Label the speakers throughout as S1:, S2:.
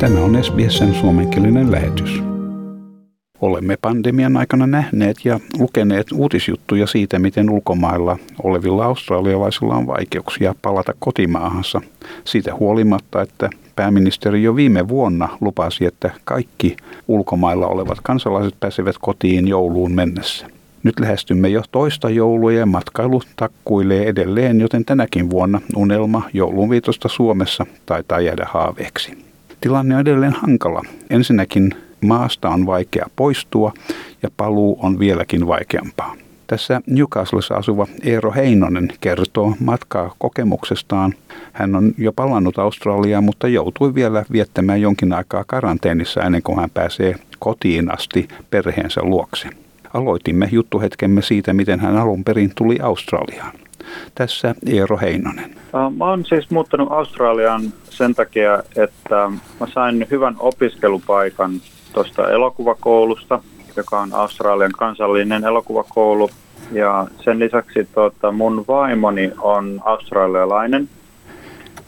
S1: Tämä on SBSn suomenkielinen lähetys. Olemme pandemian aikana nähneet ja lukeneet uutisjuttuja siitä, miten ulkomailla olevilla australialaisilla on vaikeuksia palata kotimaahansa. Siitä huolimatta, että pääministeri jo viime vuonna lupasi, että kaikki ulkomailla olevat kansalaiset pääsevät kotiin jouluun mennessä. Nyt lähestymme jo toista joulua ja matkailu takkuilee edelleen, joten tänäkin vuonna unelma joulunviitosta Suomessa taitaa jäädä haaveeksi. Tilanne on edelleen hankala. Ensinnäkin maasta on vaikea poistua ja paluu on vieläkin vaikeampaa. Tässä Newcastlessa asuva Eero Heinonen kertoo matkaa kokemuksestaan. Hän on jo palannut Australiaan, mutta joutui vielä viettämään jonkin aikaa karanteenissa ennen kuin hän pääsee kotiin asti perheensä luokse. Aloitimme juttuhetkemme siitä, miten hän alun perin tuli Australiaan. Tässä Eero Heinonen.
S2: Mä oon siis muuttanut Australiaan sen takia, että mä sain hyvän opiskelupaikan tuosta elokuvakoulusta, joka on Australian kansallinen elokuvakoulu. Ja sen lisäksi tota, mun vaimoni on australialainen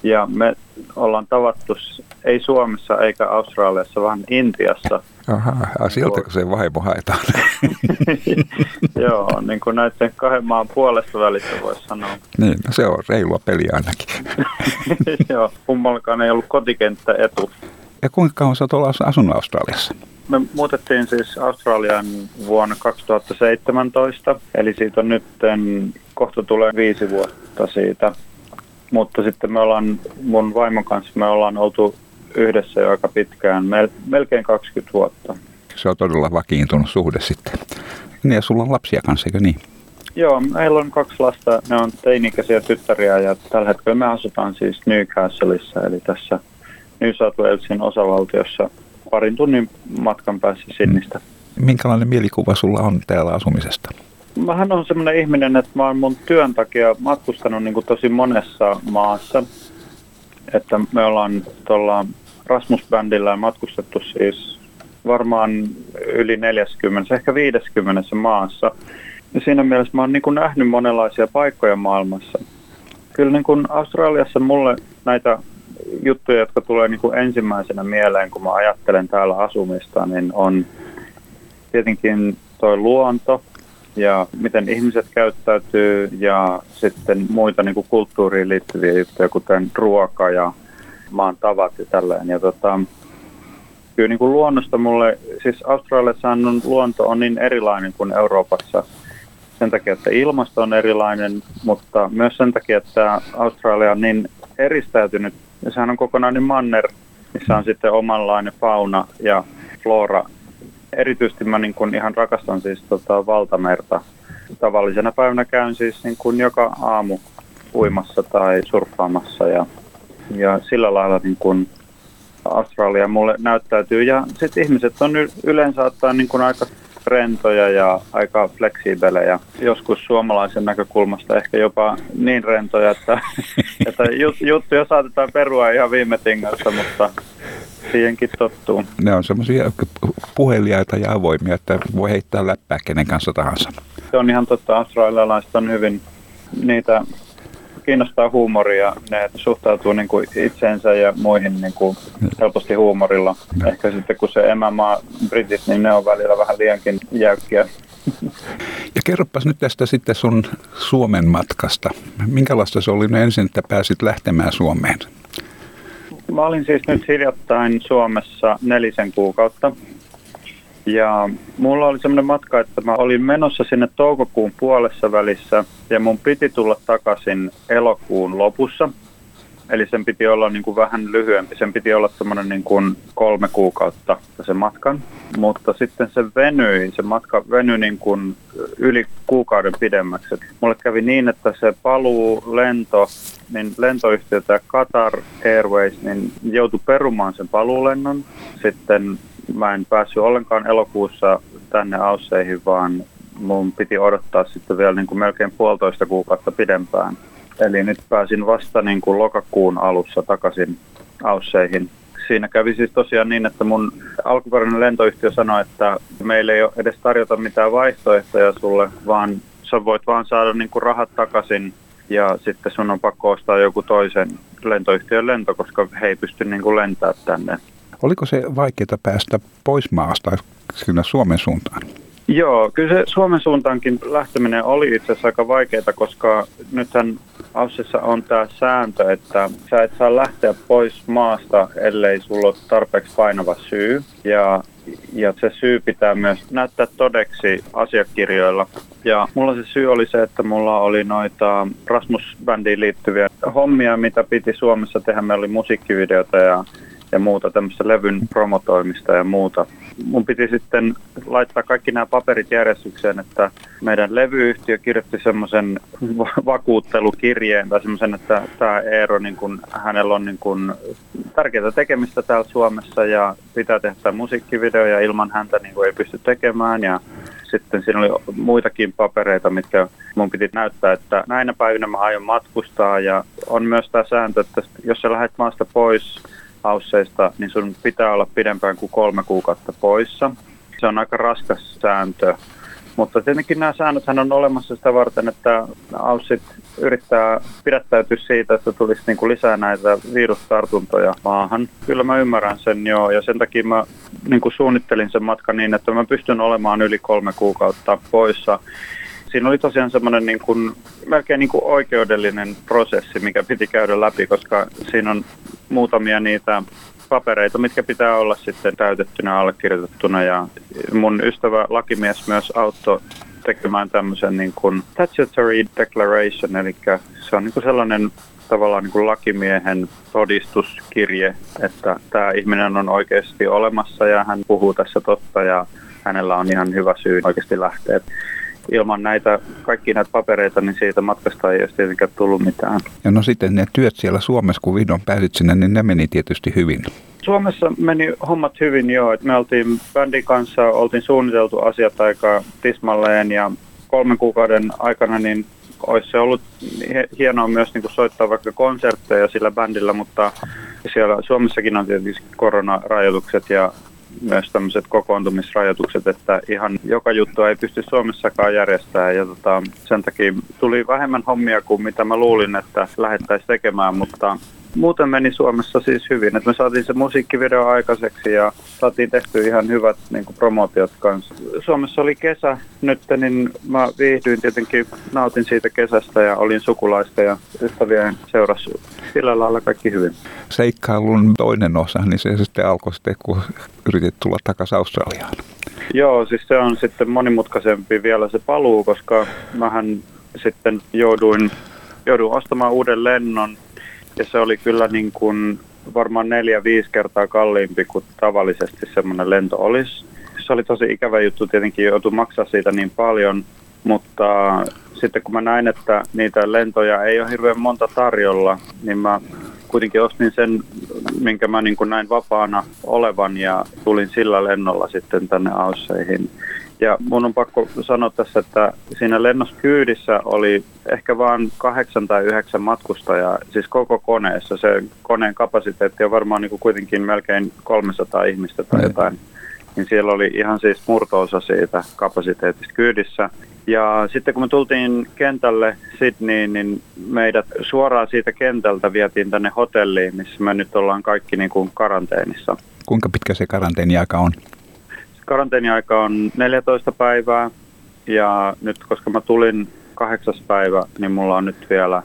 S2: ja me ollaan tavattu ei Suomessa eikä Australiassa, vaan Intiassa.
S1: Aha, sieltä kun se vaimo haetaan.
S2: Joo, niin kuin näiden kahden maan puolesta välissä voisi sanoa.
S1: Niin, no se on reilua peliä ainakin.
S2: Joo, kummallakaan ei ollut kotikenttä etu.
S1: Ja kuinka kauan sä oot asunut Australiassa?
S2: Me muutettiin siis Australian vuonna 2017, eli siitä on nyt kohta tulee viisi vuotta siitä. Mutta sitten me ollaan mun vaimon kanssa, me ollaan oltu yhdessä jo aika pitkään, melkein 20 vuotta.
S1: Se on todella vakiintunut suhde sitten. Niin ja sulla on lapsia kanssa, eikö niin?
S2: Joo, meillä on kaksi lasta, ne on teinikäisiä tyttäriä ja tällä hetkellä me asutaan siis Newcastleissa, eli tässä New South Walesin osavaltiossa parin tunnin matkan päässä Sinnistä.
S1: Minkälainen mielikuva sulla on täällä asumisesta?
S2: Mähän on semmoinen ihminen, että mä oon mun työn takia matkustanut niin kuin tosi monessa maassa. Että me ollaan tuolla Rasmus-bändillä matkustettu siis varmaan yli 40, ehkä 50 maassa. Ja siinä mielessä mä oon niin kuin nähnyt monenlaisia paikkoja maailmassa. Kyllä niin kuin Australiassa mulle näitä juttuja, jotka tulee niin kuin ensimmäisenä mieleen, kun mä ajattelen täällä asumista, niin on tietenkin tuo luonto ja miten ihmiset käyttäytyy ja sitten muita niin kuin kulttuuriin liittyviä juttuja, kuten ruoka ja maan tavat ja tälleen. Ja tota, kyllä niin kuin luonnosta mulle, siis Australiassa on luonto on niin erilainen kuin Euroopassa sen takia, että ilmasto on erilainen, mutta myös sen takia, että Australia on niin eristäytynyt ja sehän on kokonainen manner, missä on sitten omanlainen fauna ja flora. Erityisesti mä niin kuin ihan rakastan siis tota valtamerta. Tavallisena päivänä käyn siis niin kuin joka aamu uimassa tai surffaamassa ja, ja sillä lailla niin kuin Australia mulle näyttäytyy. Ja sitten ihmiset on yleensä ottaa niin kuin aika rentoja ja aika fleksiibelejä. Joskus suomalaisen näkökulmasta ehkä jopa niin rentoja, että, että jut, juttuja saatetaan perua ihan viime tingassa, mutta siihenkin tottuu.
S1: Ne on semmoisia puheliaita ja avoimia, että voi heittää läppää kenen kanssa tahansa.
S2: Se on ihan totta. Australialaiset on hyvin niitä kiinnostaa huumori ja ne suhtautuu niin kuin itseensä ja muihin niin kuin helposti huumorilla. No. Ehkä sitten kun se emämaa britit, niin ne on välillä vähän liiankin jäykkiä.
S1: Ja kerropas nyt tästä sitten sun Suomen matkasta. Minkälaista se oli nyt ensin, että pääsit lähtemään Suomeen?
S2: Mä olin siis nyt hiljattain Suomessa nelisen kuukautta ja mulla oli semmoinen matka, että mä olin menossa sinne toukokuun puolessa välissä ja mun piti tulla takaisin elokuun lopussa. Eli sen piti olla niin kuin vähän lyhyempi, sen piti olla semmoinen niin kuin kolme kuukautta se matkan. Mutta sitten se venyi, se matka venyi niin kuin yli kuukauden pidemmäksi. mulle kävi niin, että se paluu lento, niin lentoyhtiö tämä Qatar Airways, niin joutui perumaan sen paluulennon. Sitten mä en päässyt ollenkaan elokuussa tänne Ausseihin, vaan mun piti odottaa sitten vielä niin kuin melkein puolitoista kuukautta pidempään. Eli nyt pääsin vasta niin kuin lokakuun alussa takaisin Ausseihin. Siinä kävi siis tosiaan niin, että mun alkuperäinen lentoyhtiö sanoi, että meillä ei ole edes tarjota mitään vaihtoehtoja sulle, vaan sä voit vaan saada niin kuin rahat takaisin ja sitten sun on pakko ostaa joku toisen lentoyhtiön lento, koska he ei pysty niin kuin lentämään tänne
S1: Oliko se vaikeaa päästä pois maasta sinne Suomen suuntaan?
S2: Joo, kyllä se Suomen suuntaankin lähteminen oli itse asiassa aika vaikeaa, koska nythän Aussissa on tämä sääntö, että sä et saa lähteä pois maasta, ellei sulla ole tarpeeksi painava syy. Ja, ja se syy pitää myös näyttää todeksi asiakirjoilla. Ja mulla se syy oli se, että mulla oli noita Rasmus-bändiin liittyviä hommia, mitä piti Suomessa tehdä. Meillä oli musiikkivideota ja ja muuta, tämmöistä levyn promotoimista ja muuta. Mun piti sitten laittaa kaikki nämä paperit järjestykseen, että meidän levyyhtiö kirjoitti semmoisen vakuuttelukirjeen tai semmoisen, että tämä Eero, niin kun, hänellä on niin kun tärkeää tekemistä täällä Suomessa ja pitää tehdä musiikkivideo ja ilman häntä niin ei pysty tekemään. Ja sitten siinä oli muitakin papereita, mitkä mun piti näyttää, että näinä päivinä mä aion matkustaa. Ja on myös tämä sääntö, että jos sä lähdet maasta pois hausseista, niin sun pitää olla pidempään kuin kolme kuukautta poissa. Se on aika raskas sääntö. Mutta tietenkin nämä säännöt on olemassa sitä varten, että Aussit yrittää pidättäytyä siitä, että tulisi niin kuin lisää näitä virustartuntoja maahan. Kyllä mä ymmärrän sen joo, ja sen takia mä niin kuin suunnittelin sen matkan niin, että mä pystyn olemaan yli kolme kuukautta poissa siinä oli tosiaan semmoinen niin kuin, melkein niin kuin oikeudellinen prosessi, mikä piti käydä läpi, koska siinä on muutamia niitä papereita, mitkä pitää olla sitten täytettynä allekirjoitettuna. Ja mun ystävä lakimies myös auttoi tekemään tämmöisen niin kuin statutory declaration, eli se on niin kuin sellainen tavallaan niin kuin lakimiehen todistuskirje, että tämä ihminen on oikeasti olemassa ja hän puhuu tässä totta ja hänellä on ihan hyvä syy oikeasti lähteä ilman näitä, kaikki näitä papereita, niin siitä matkasta ei olisi tietenkään tullut mitään.
S1: Ja no sitten ne työt siellä Suomessa, kun vihdoin pääsit sinne, niin ne meni tietysti hyvin.
S2: Suomessa meni hommat hyvin joo. Me oltiin bändin kanssa, oltiin suunniteltu asiat aika tismalleen ja kolmen kuukauden aikana niin olisi se ollut hienoa myös niin kuin soittaa vaikka konsertteja sillä bändillä, mutta siellä Suomessakin on tietysti koronarajoitukset ja myös tämmöiset kokoontumisrajoitukset, että ihan joka juttu ei pysty Suomessakaan järjestämään. Ja tota, sen takia tuli vähemmän hommia kuin mitä mä luulin, että lähettäisiin tekemään, mutta muuten meni Suomessa siis hyvin, että me saatiin se musiikkivideo aikaiseksi ja saatiin tehty ihan hyvät niin kuin promotiot kanssa. Suomessa oli kesä nyt, niin mä viihdyin tietenkin, nautin siitä kesästä ja olin sukulaista ja ystävien seurassa. Sillä lailla kaikki hyvin.
S1: Seikkailun toinen osa, niin se sitten alkoi sitten, kun yritit tulla takaisin Australiaan.
S2: Joo, siis se on sitten monimutkaisempi vielä se paluu, koska mähän sitten jouduin, jouduin ostamaan uuden lennon ja se oli kyllä niin kuin varmaan neljä-viisi kertaa kalliimpi kuin tavallisesti semmoinen lento olisi. Se oli tosi ikävä juttu, tietenkin joutui maksaa siitä niin paljon, mutta sitten kun mä näin, että niitä lentoja ei ole hirveän monta tarjolla, niin mä kuitenkin ostin sen, minkä mä niin kuin näin vapaana olevan ja tulin sillä lennolla sitten tänne Ausseihin. Ja mun on pakko sanoa tässä, että siinä lennossa kyydissä oli ehkä vain kahdeksan tai yhdeksän matkustajaa, siis koko koneessa. Se koneen kapasiteetti on varmaan niin kuin kuitenkin melkein 300 ihmistä tai jotain. Niin siellä oli ihan siis murtoosa siitä kapasiteetista kyydissä. Ja sitten kun me tultiin kentälle Sydneyin, niin meidät suoraan siitä kentältä vietiin tänne hotelliin, missä me nyt ollaan kaikki niin kuin karanteenissa.
S1: Kuinka pitkä se karanteeniaika on?
S2: Karanteeniaika on 14 päivää ja nyt koska mä tulin kahdeksas päivä, niin mulla on nyt vielä,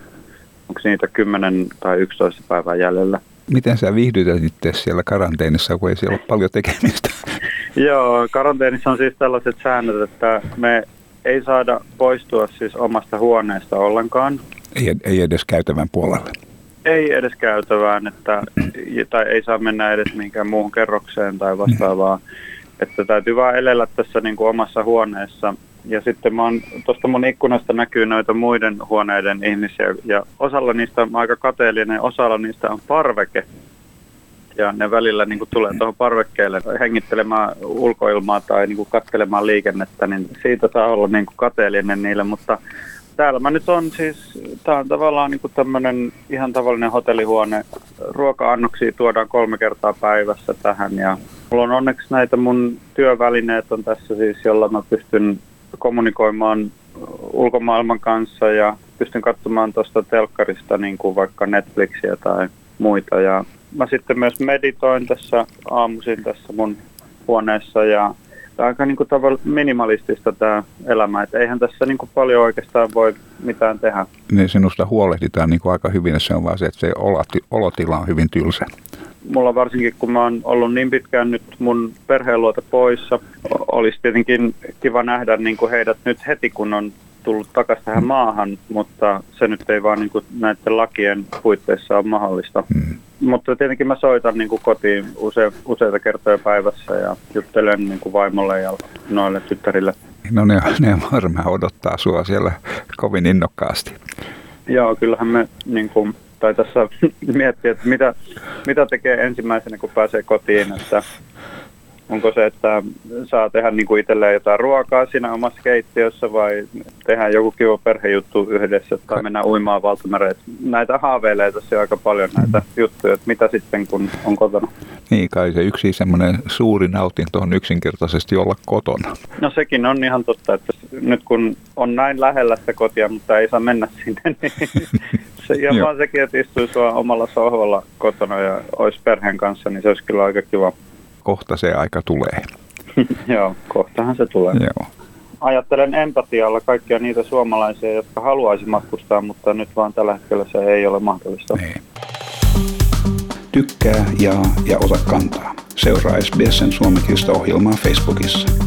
S2: onko niitä 10 tai 11 päivää jäljellä.
S1: Miten sä viihdytät itse siellä karanteenissa, kun ei siellä ole paljon tekemistä?
S2: Joo, karanteenissa on siis tällaiset säännöt, että me ei saada poistua siis omasta huoneesta ollenkaan.
S1: Ei, ei edes käytävän puolelle.
S2: Ei edes käytävään, että, tai ei saa mennä edes mihinkään muuhun kerrokseen tai vastaavaa. Että täytyy vaan elellä tässä niin kuin omassa huoneessa. Ja sitten mä oon, tuosta mun ikkunasta näkyy noita muiden huoneiden ihmisiä ja osalla niistä on aika kateellinen, osalla niistä on parveke. Ja ne välillä niin kuin tulee tuohon parvekkeelle hengittelemään ulkoilmaa tai niin kuin katselemaan liikennettä, niin siitä saa olla niin kuin kateellinen niille, mutta täällä mä nyt on siis, tää on tavallaan niin tämmöinen ihan tavallinen hotellihuone. Ruoka-annoksia tuodaan kolme kertaa päivässä tähän ja mulla on onneksi näitä mun työvälineet on tässä siis, jolla mä pystyn kommunikoimaan ulkomaailman kanssa ja pystyn katsomaan tuosta telkkarista niin kuin vaikka Netflixiä tai muita. Ja mä sitten myös meditoin tässä aamuisin tässä mun huoneessa ja aika niin kuin tavalla minimalistista tämä elämä, että eihän tässä niin kuin paljon oikeastaan voi mitään tehdä.
S1: Niin sinusta huolehditaan niin kuin aika hyvin, se on vaan se, että se olotila on hyvin tylsä.
S2: Mulla varsinkin, kun mä oon ollut niin pitkään nyt mun perheen luota poissa, olisi tietenkin kiva nähdä niin kuin heidät nyt heti, kun on tullut takaisin tähän maahan, mutta se nyt ei vaan niin kuin näiden lakien puitteissa ole mahdollista. Mm. Mutta tietenkin mä soitan niin kuin kotiin use, useita kertoja päivässä ja juttelen niin kuin vaimolle ja noille tyttärille.
S1: No ne, ne varmaan odottaa sua siellä kovin innokkaasti.
S2: Joo, kyllähän me niin kuin, tai tässä miettii, että mitä, mitä tekee ensimmäisenä, kun pääsee kotiin, että Onko se, että saa tehdä niin kuin itselleen jotain ruokaa siinä omassa keittiössä vai tehdään joku kiva perhejuttu yhdessä tai mennään uimaan valtamereen. Näitä haaveilee tässä aika paljon näitä juttuja, että mitä sitten kun on kotona.
S1: Niin kai se yksi semmoinen suuri nautinto on yksinkertaisesti olla kotona.
S2: No sekin on ihan totta, että nyt kun on näin lähellä sitä kotia, mutta ei saa mennä sinne, niin se, ja vaan sekin, että istuisi omalla sohvalla kotona ja olisi perheen kanssa, niin se olisi kyllä aika kiva
S1: kohta se aika tulee.
S2: Joo, kohtahan se tulee.
S1: Joo.
S2: Ajattelen empatialla kaikkia niitä suomalaisia, jotka haluaisi matkustaa, mutta nyt vaan tällä hetkellä se ei ole mahdollista. Niin.
S1: Tykkää, jaa ja ota kantaa. Seuraa SBSn suomenkielistä ohjelmaa Facebookissa.